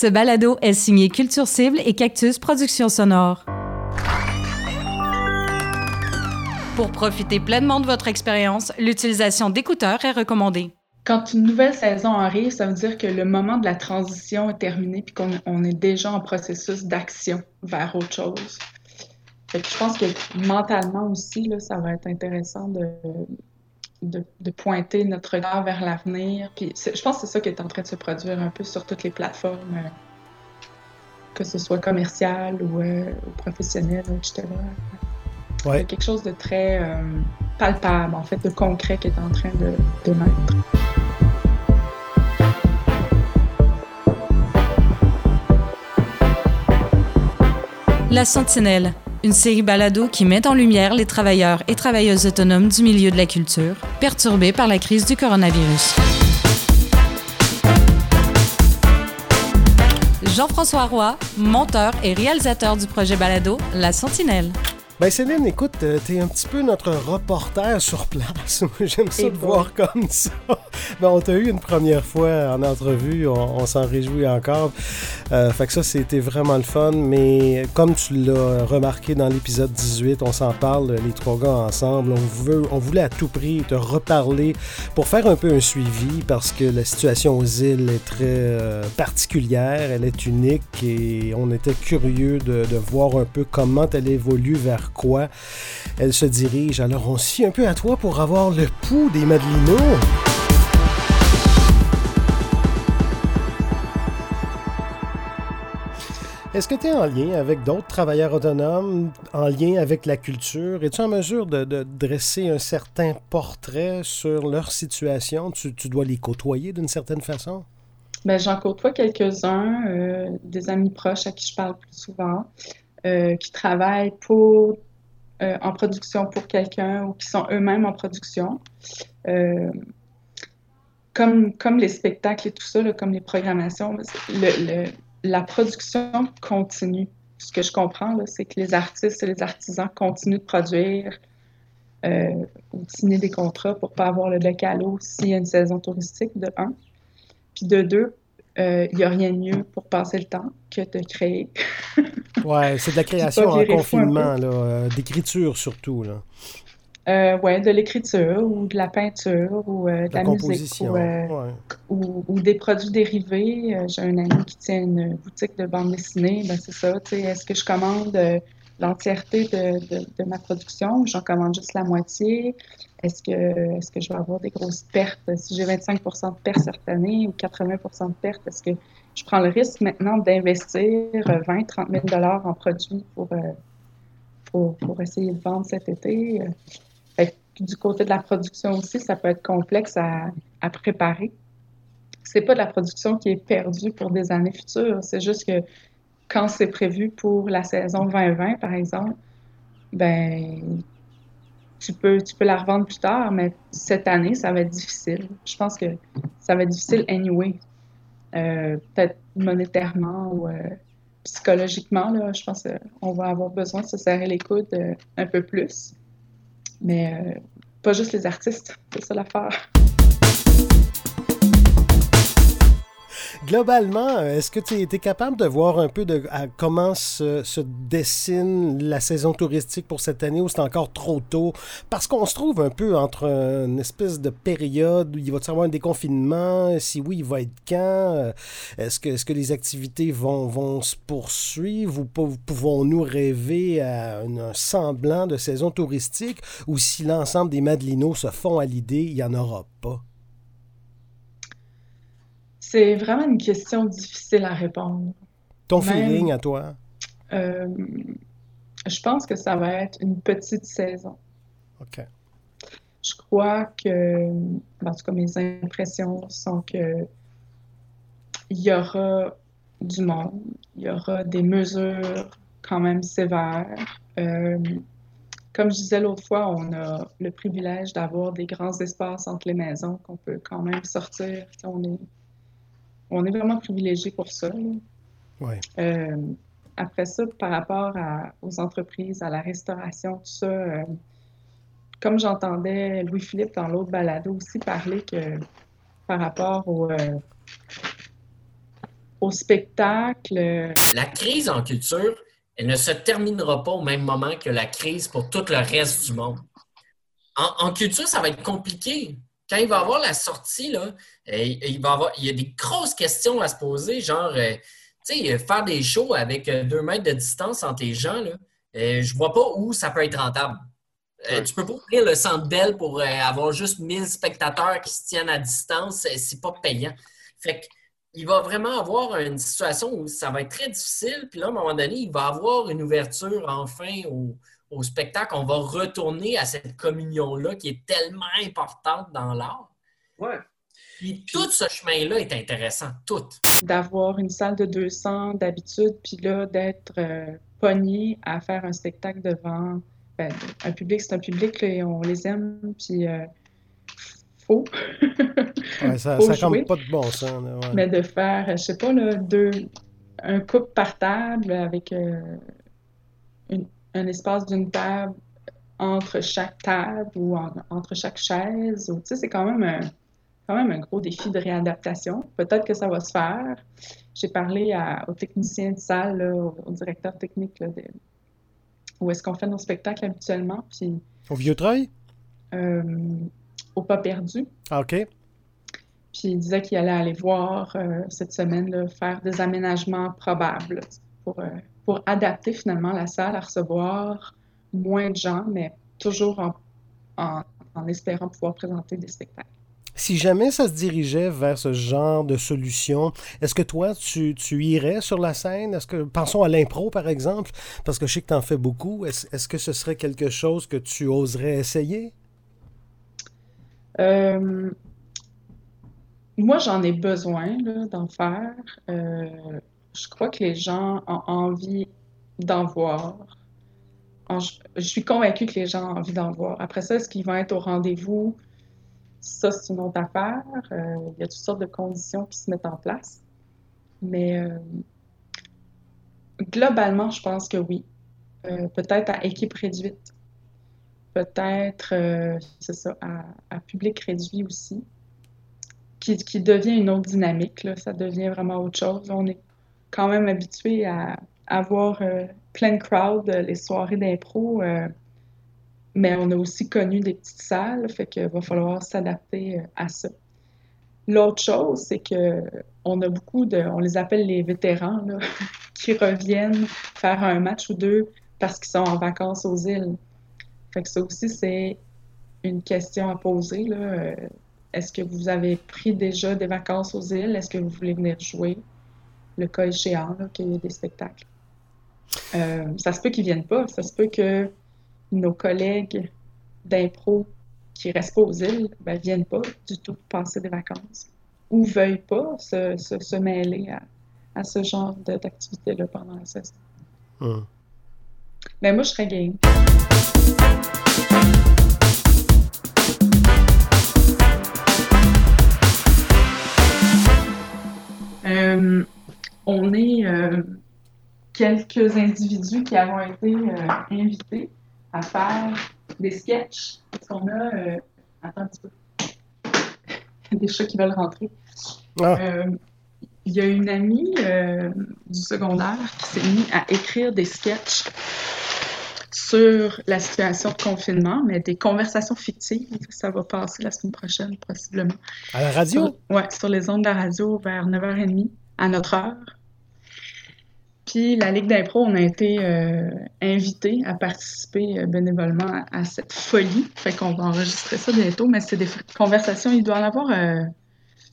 Ce balado est signé Culture Cible et Cactus Productions Sonores. Pour profiter pleinement de votre expérience, l'utilisation d'écouteurs est recommandée. Quand une nouvelle saison arrive, ça veut dire que le moment de la transition est terminé puis qu'on est déjà en processus d'action vers autre chose. je pense que mentalement aussi, ça va être intéressant de, de, pointer notre regard vers l'avenir. Puis je pense que c'est ça qui est en train de se produire un peu sur toutes les plateformes, euh, que ce soit commercial ou, euh, professionnel, etc. Ouais. quelque chose de très euh, palpable, en fait, de concret qui est en train de, de naître. La Sentinelle, une série balado qui met en lumière les travailleurs et travailleuses autonomes du milieu de la culture, perturbés par la crise du coronavirus. Jean-François Roy, monteur et réalisateur du projet balado La Sentinelle. Ben Céline, écoute, euh, t'es un petit peu notre reporter sur place. J'aime ça te voir comme ça. Ben, on t'a eu une première fois en entrevue, on, s'en réjouit encore. Euh, fait que ça, c'était vraiment le fun. Mais comme tu l'as remarqué dans l'épisode 18, on s'en parle, les trois gars ensemble. On, veut, on voulait à tout prix te reparler pour faire un peu un suivi parce que la situation aux îles est très euh, particulière, elle est unique et on était curieux de, de voir un peu comment elle évolue vers quoi elle se dirige. Alors on fie un peu à toi pour avoir le pouls des Madelinos. Est-ce que tu es en lien avec d'autres travailleurs autonomes, en lien avec la culture? Es-tu en mesure de, dresser un certain portrait sur leur situation? Tu, dois les côtoyer d'une certaine façon? Bien, j'en côtoie quelques-uns, euh, des amis proches à qui je parle plus souvent, euh, qui travaillent euh, en production pour quelqu'un ou qui sont eux-mêmes en production. Euh, comme, les spectacles et tout ça, comme les programmations, la production continue. Ce que je comprends, c'est que les artistes et les artisans continuent de produire ou de signer des contrats pour ne pas avoir le bec à l'eau s'il y a une saison touristique, de un. Puis de deux, il euh, n'y a rien de mieux pour passer le temps que de créer. ouais, c'est de la création en confinement, euh, d'écriture surtout. Là. Euh, ouais, de l'écriture ou de la peinture ou de la, musique ou, ou, des produits dérivés. J'ai un ami qui tient une boutique de bande dessinée. Ben, c'est ça. Est-ce que je commande l'entièreté de, de, ma production j'en commande juste la moitié? Est-ce que, est que je vais avoir des grosses pertes? Si j'ai 25 de pertes cette année ou 80 de pertes, est-ce que je prends le risque maintenant d'investir 20, 30 000 en produits euh, pour, pour, essayer de vendre cet été? du côté de la production aussi, ça peut être complexe à, à préparer. C'est pas de la production qui est perdue pour des années futures. C'est juste que quand c'est prévu pour la saison 2020, par exemple, ben tu peux, tu peux la revendre plus tard, mais cette année, ça va être difficile. Je pense que ça va être difficile anyway. Euh, peut-être monétairement ou euh, psychologiquement, là, je pense qu'on va avoir besoin de se serrer les coudes euh, un peu plus. Mais pas juste les artistes, c'est ça l'affaire. Globalement, euh, est-ce que tu es, capable de voir un peu de comment se, dessine la saison touristique pour cette année ou c'est encore trop tôt? Parce qu'on se trouve un peu entre une espèce de période où il va y avoir un déconfinement. Si oui, il va être quand? Est-ce que, est que les activités vont, vont se poursuivre ou pouvons-nous rêver à un, semblant de saison touristique ou si l'ensemble des Madelinos se font à l'idée, il n'y en aura pas? C'est vraiment une question difficile à répondre. Ton feeling à toi? Euh, je pense que ça va être une petite saison. OK. Je crois que, en tout cas, mes impressions sont que il y aura du monde, il y aura des mesures quand même sévères. Euh, comme je disais l'autre fois, on a le privilège d'avoir des grands espaces entre les maisons qu'on peut quand même sortir. On est on est vraiment privilégié pour ça. Euh, après ça, par rapport aux entreprises, à la restauration, tout ça, euh, comme j'entendais Louis-Philippe dans l'autre balado aussi parler que par rapport au, euh, au spectacle. La crise en culture, elle ne se terminera pas au même moment que la crise pour tout le reste du monde. En, culture, ça va être compliqué. Quand il va avoir la sortie, là, il, va avoir, il y a des grosses questions à se poser, genre, euh, tu sais, faire des shows avec euh, deux mètres de distance entre les gens, là, euh, je vois pas où ça peut être rentable. Tu Tu peux pas ouvrir le centre Bell pour avoir juste 1000 spectateurs qui se tiennent à distance. C'est pas payant. Fait que il va vraiment avoir une situation où ça va être très difficile. Puis là, à un moment donné, il va avoir une ouverture enfin au, spectacle. On va retourner à cette communion-là qui est tellement importante dans l'art. Ouais. Puis tout ce chemin-là est intéressant, tout. D'avoir une salle de 200 d'habitude, puis là, d'être euh, pogné à faire un spectacle devant ben, un public, c'est un public, et on les aime, puis euh, ça n'a pas de bon sens. Mais de faire, je sais pas, deux, un couple par table avec euh, un espace d'une table entre chaque table ou entre chaque chaise. c'est quand même, un, quand même un gros défi de réadaptation. Peut-être que ça va se faire. J'ai parlé au technicien de salle, au, directeur technique de, où est-ce qu'on fait nos spectacles habituellement. Puis, au Vieux-Treuil? Euh, au pas perdu. Ah, OK. Puis il disait qu'il allait aller voir euh, cette semaine, faire des aménagements probables pour, euh, pour adapter finalement la salle à recevoir moins de gens, mais toujours en, en, espérant pouvoir présenter des spectacles. Si jamais ça se dirigeait vers ce genre de solution, est-ce que toi, tu, tu, irais sur la scène? Est-ce que, pensons à l'impro, par exemple, parce que je sais que tu en fais beaucoup. Est-ce, est-ce que ce serait quelque chose que tu oserais essayer? Euh, moi, j'en ai besoin d'en faire. Euh, je crois que les gens ont envie d'en voir. Je, suis convaincue que les gens ont envie d'en voir. Après ça, est-ce qu'ils vont être au rendez-vous? Ça, c'est une autre affaire. Euh, il y a toutes sortes de conditions qui se mettent en place. Mais globalement, je pense que oui. Peut-être à équipe réduite peut-être, euh, c'est ça, à, public réduit aussi, qui, qui, devient une autre dynamique. Là. Ça devient vraiment autre chose. On est quand même habitué à avoir euh, plein de crowd euh, les soirées d'impro, mais on a aussi connu des petites salles, fait qu'il va falloir s'adapter à ça. L'autre chose, c'est que on a beaucoup de, on les appelle les vétérans, qui reviennent faire un match ou deux parce qu'ils sont en vacances aux îles. Fait que ça aussi, c'est une question à poser. Euh, est-ce que vous avez pris déjà des vacances aux îles? Est-ce que vous voulez venir jouer? Le cas échéant, qu'il y ait des spectacles. Euh, ça se peut qu'ils ne viennent pas. Ça se peut que nos collègues d'impro qui restent pas aux îles ne ben, viennent pas du tout passer des vacances ou veuillent pas se, mêler à, ce genre d'activité-là pendant la saison. Hum. Mais moi, je serais game. Euh, on est euh, quelques individus qui avons été euh, invités à faire des sketchs. Parce qu'on a. attends un petit peu. des chats qui veulent rentrer. Ah. Il y a une amie du secondaire qui s'est mise à écrire des sketchs sur la situation de confinement, mais des conversations fictives. Ça va passer la semaine prochaine, possiblement. À la radio? Oui, sur les ondes de la radio vers 9h30 à notre heure. Puis la Ligue d'impro, on a été euh, invité à participer euh, bénévolement à, cette folie. Fait qu'on va enregistrer ça bientôt, mais c'est des conversations, il doit en avoir, euh,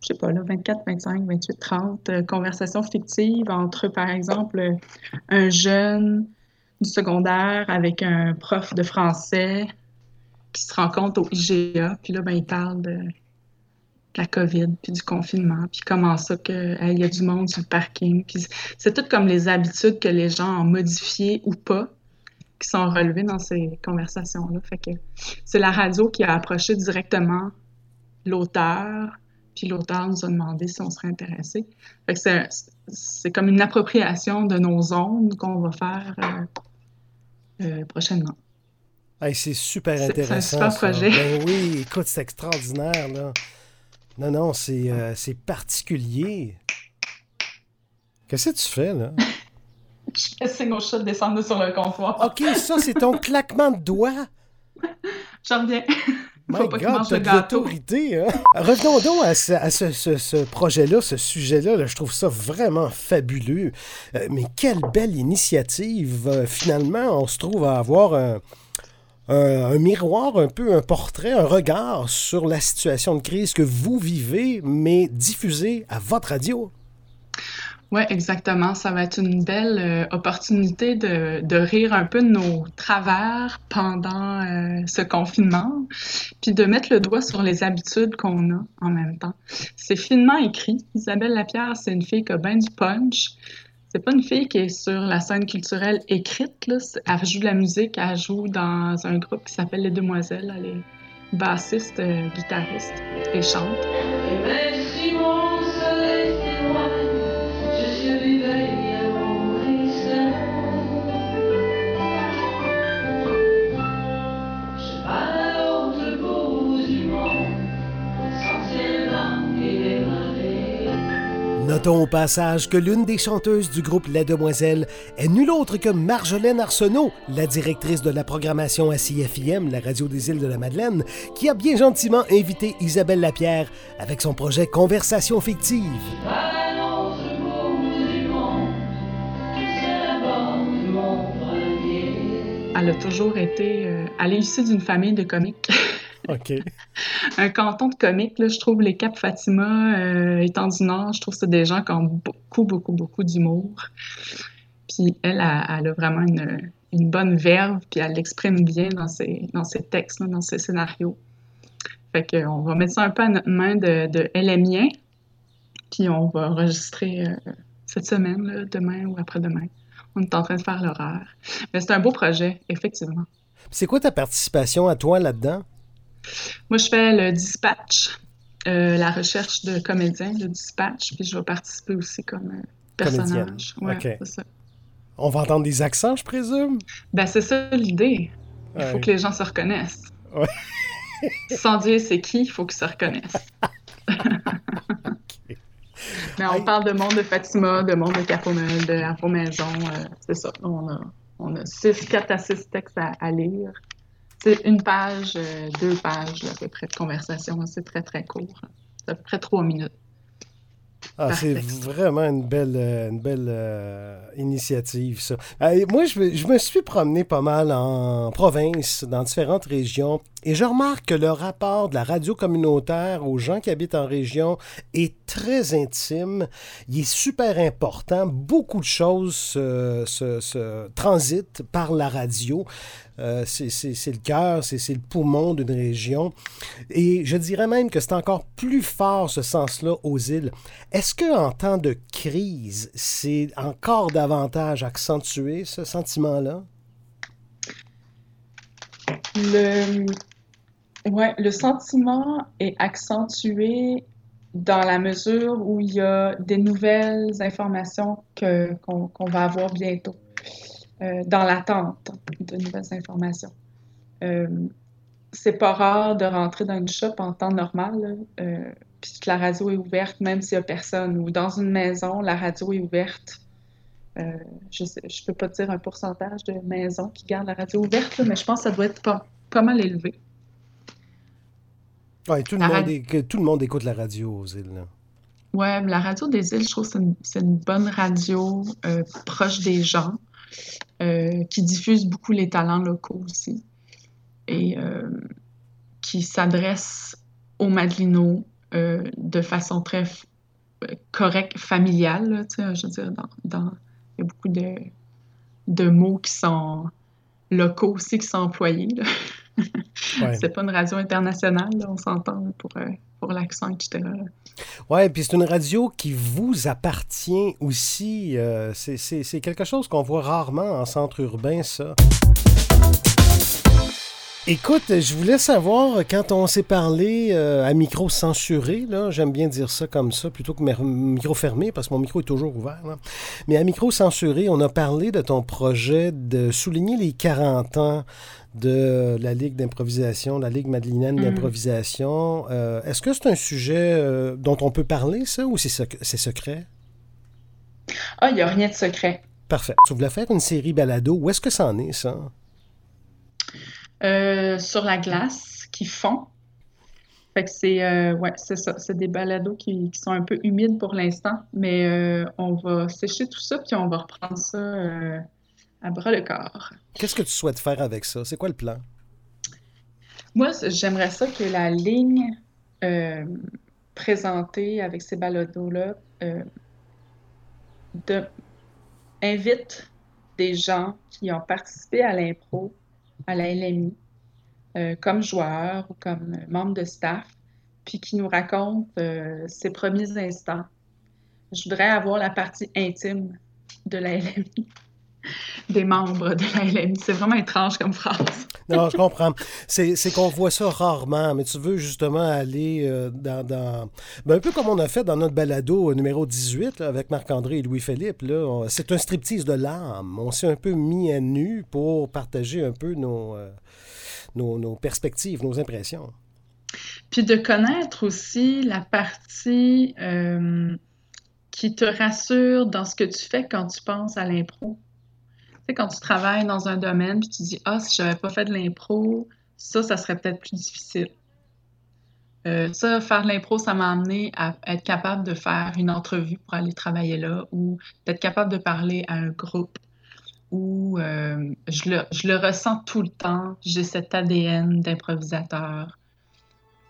je sais pas, là, 24, 25, 28, 30 conversations fictives entre, par exemple, un jeune du secondaire avec un prof de français qui se rencontre au IGA. Puis là, ben, il parle de, la COVID, puis du confinement, puis comment ça qu'il y a du monde sur le parking. Puis c'est tout comme les habitudes que les gens ont modifiées ou pas qui sont relevées dans ces conversations-là. Fait que c'est la radio qui a approché directement l'auteur, puis l'auteur nous a demandé si on serait intéressé. Fait que c'est comme une appropriation de nos ondes qu'on va faire euh, euh, prochainement. c'est super intéressant. C'est un super projet. Ben oui, écoute, c'est extraordinaire. Là. Non, non, c'est euh, particulier. Qu'est-ce que tu fais, là? je signe au chat de descendre sur le comptoir. OK, ça, c'est ton claquement de doigts? Je reviens. My God, t'as de l'autorité, hein? Revenons donc à ce, projet-là, ce sujet-là. je trouve ça vraiment fabuleux. Euh, mais quelle belle initiative. Euh, finalement, on se trouve à avoir un, un, miroir, un peu un portrait, un regard sur la situation de crise que vous vivez, mais diffusé à votre radio. Oui, exactement. Ça va être une belle euh, opportunité de, de, rire un peu de nos travers pendant euh, ce confinement, puis de mettre le doigt sur les habitudes qu'on a en même temps. C'est finement écrit. Isabelle Lapierre, c'est une fille qui a bien du punch. C'est pas une fille qui est sur la scène culturelle écrite. Là. Elle joue de la musique, elle joue dans un groupe qui s'appelle Les Demoiselles. Elle est bassiste, euh, guitariste et chante. Notons au passage que l'une des chanteuses du groupe Les Demoiselles est nulle autre que Marjolaine Arsenault, la directrice de la programmation à CFIM, la radio des îles de la Madeleine, qui a bien gentiment invité Isabelle Lapierre avec son projet Conversation fictive. Elle a toujours été. Euh, elle est issue d'une famille de comiques. OK. un canton de comiques, là, je trouve les Cap Fatima, euh, étant du Nord, je trouve que c'est des gens qui ont beaucoup, beaucoup, beaucoup d'humour. Puis elle, elle, a vraiment une, une, bonne verve, puis elle l'exprime bien dans ses, dans ses textes, dans ses scénarios. Fait qu'on va mettre ça un peu à notre main de, de Elle est mien, puis on va enregistrer euh, cette semaine, là, demain ou après-demain. On est en train de faire l'horaire. Mais c'est un beau projet, effectivement. C'est quoi ta participation à toi là-dedans? Moi, je fais le dispatch, euh, la recherche de comédiens, le dispatch, puis je vais participer aussi comme euh, personnage. Ouais, ça. On va entendre des accents, je présume? Ben, c'est ça l'idée. Il faut que les gens se reconnaissent. Sans dire c'est qui, il faut qu'ils se reconnaissent. Mais on parle de monde de Fatima, de monde de Capomel, de Afro Maison. Euh, c'est ça. On a, on a six, quatre à six textes à lire. C'est une page, euh, deux pages à peu près de conversation. C'est très, très court. C'est à peu près trois minutes. Ah, c'est vraiment une belle, euh, une belle euh, initiative, ça. moi, je, je, me suis promené pas mal en province, dans différentes régions, et je remarque que le rapport de la radio communautaire aux gens qui habitent en région est très intime. Il est super important. Beaucoup de choses se, se transitent par la radio. Euh, c'est le cœur, c'est le poumon d'une région. Et je dirais même que c'est encore plus fort ce sens-là aux îles. Est-ce qu'en temps de crise, c'est encore davantage accentué ce sentiment-là? Le, ouais, le sentiment est accentué dans la mesure où il y a des nouvelles informations qu'on va avoir bientôt. Euh, dans l'attente de nouvelles informations. Euh, c'est pas rare de rentrer dans une shop en temps normal, euh, puis que la radio est ouverte même s'il n'y a personne, ou dans une maison, la radio est ouverte. Je ne peux pas dire un pourcentage de maisons qui gardent la radio ouverte, mais je pense que ça doit être pas, mal élevé. Oui, tout, le monde écoute la radio aux îles. Oui, la radio des îles, je trouve que c'est une, bonne radio proche des gens. Euh, qui diffuse beaucoup les talents locaux aussi et euh, qui s'adresse aux Madelinots euh, de façon très correcte, familiale. je veux dire, dans, y a beaucoup de, de mots qui sont locaux aussi qui sont employés. c'est pas une radio internationale, on s'entend pour, pour l'accent, etc. Oui, puis c'est une radio qui vous appartient aussi. Euh, c'est quelque chose qu'on voit rarement en centre urbain, ça. Écoute, je voulais savoir, quand on s'est parlé euh, à micro censuré, j'aime bien dire ça comme ça, plutôt que micro fermé, parce que mon micro est toujours ouvert, mais à micro censuré, on a parlé de ton projet de souligner les 40 ans de la Ligue d'improvisation, la Ligue madelinienne mm. d'improvisation. Euh, est-ce que c'est un sujet euh, dont on peut parler, ça, ou c'est secret? Ah, il n'y a rien de secret. Parfait. Tu voulais faire une série balado. Où est-ce que ça en est, ça? Euh, sur la glace, qui fond. Fait que c'est euh, ouais, c'est ça. C'est des balados qui, sont un peu humides pour l'instant, mais euh, on va sécher tout ça puis on va reprendre ça à bras le corps. Qu'est-ce que tu souhaites faire avec ça? C'est quoi le plan? Moi, j'aimerais ça que la ligne présentée avec ces balados-là de, invite des gens qui ont participé à l'impro, à la LMI, euh, comme joueurs ou comme membres de staff, puis qui nous racontent euh, ses premiers instants. Je voudrais avoir la partie intime de la LMI des membres de la LMI. C'est vraiment étrange comme phrase. non, je comprends. C'est qu'on voit ça rarement, mais tu veux justement aller euh, dans... Ben, un peu comme on a fait dans notre balado numéro 18 avec Marc-André et Louis-Philippe. C'est un striptease de l'âme. On s'est un peu mis à nu pour partager un peu nos, euh, nos, nos perspectives, nos impressions. Puis de connaître aussi la partie euh, qui te rassure dans ce que tu fais quand tu penses à l'impro quand tu travailles dans un domaine, puis tu dis Ah, si j'avais pas fait de l'impro, ça, ça serait peut-être plus difficile. Euh, ça, faire de l'impro, ça m'a amené à être capable de faire une entrevue pour aller travailler là ou d'être capable de parler à un groupe où euh, je, le, je, le, ressens tout le temps. J'ai cet ADN d'improvisateur.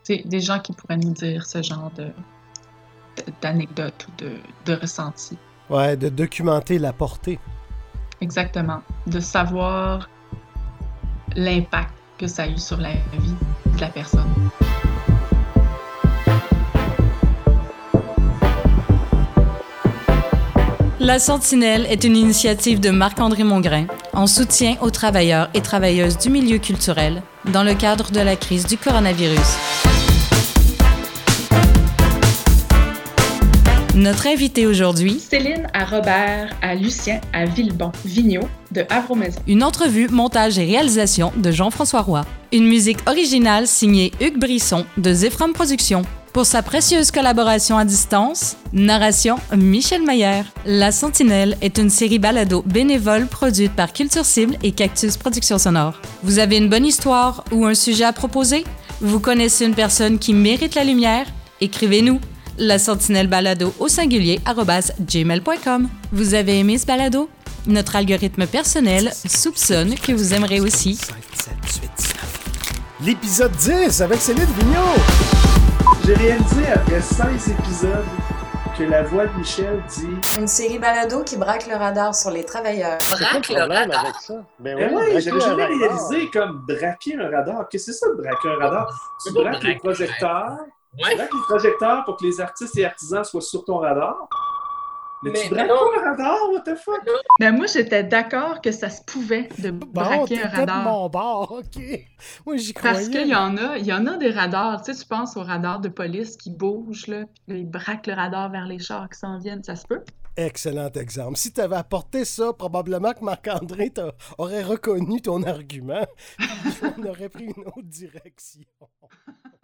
C'est des gens qui pourraient nous dire ce genre d'anecdotes ou de, de ressentis. Ouais, de documenter la portée. Exactement. De savoir l'impact que ça a eu sur la vie de la personne. La Sentinelle est une initiative de Marc-André Mongrain en soutien aux travailleurs et travailleuses du milieu culturel dans le cadre de la crise du coronavirus. Notre invité aujourd'hui, Céline à Robert, à Lucien, à Villebon, Vigneault, de Havre Maison. Une entrevue, montage et réalisation de Jean-François Roy. Une musique originale signée Hugues Brisson de Zephram Productions. Pour sa précieuse collaboration à distance, narration Michel Mayer. La Sentinelle est une série balado bénévole produite par Culture Cible et Cactus Productions Sonore. Vous avez une bonne histoire ou un sujet à proposer? Vous connaissez une personne qui mérite la lumière? Écrivez-nous la sentinelle balado au singulier gmail.com. Vous avez aimé ce balado? Notre algorithme personnel soupçonne que vous aimerez aussi. L'épisode 10 avec Céline Vigneault. J'ai réalisé après 16 épisodes que la voix de Michel dit Une série balado qui braque le radar sur les travailleurs. Braque le radar avec ça? Ben, ben oui, j'avais jamais réalisé comme braquer un radar. Qu'est-ce que c'est ça, braquer un radar? Tu braques les projecteurs. Ouais. Tu le projecteur pour que les artistes et artisans soient sur ton radar. Mais, tu braques pas un radar, what the fuck? Mais moi, j'étais d'accord que ça se pouvait de braquer un radar. De mon bord, OK. Moi, j'y croyais. Parce qu'il y en a, il y en a des radars. Tu sais, tu penses aux radars de police qui bougent, là, puis ils braquent le radar vers les chars qui s'en viennent. Ça se peut? Excellent exemple. Si tu avais apporté ça, probablement que Marc-André aurait reconnu ton argument. on aurait pris une autre direction.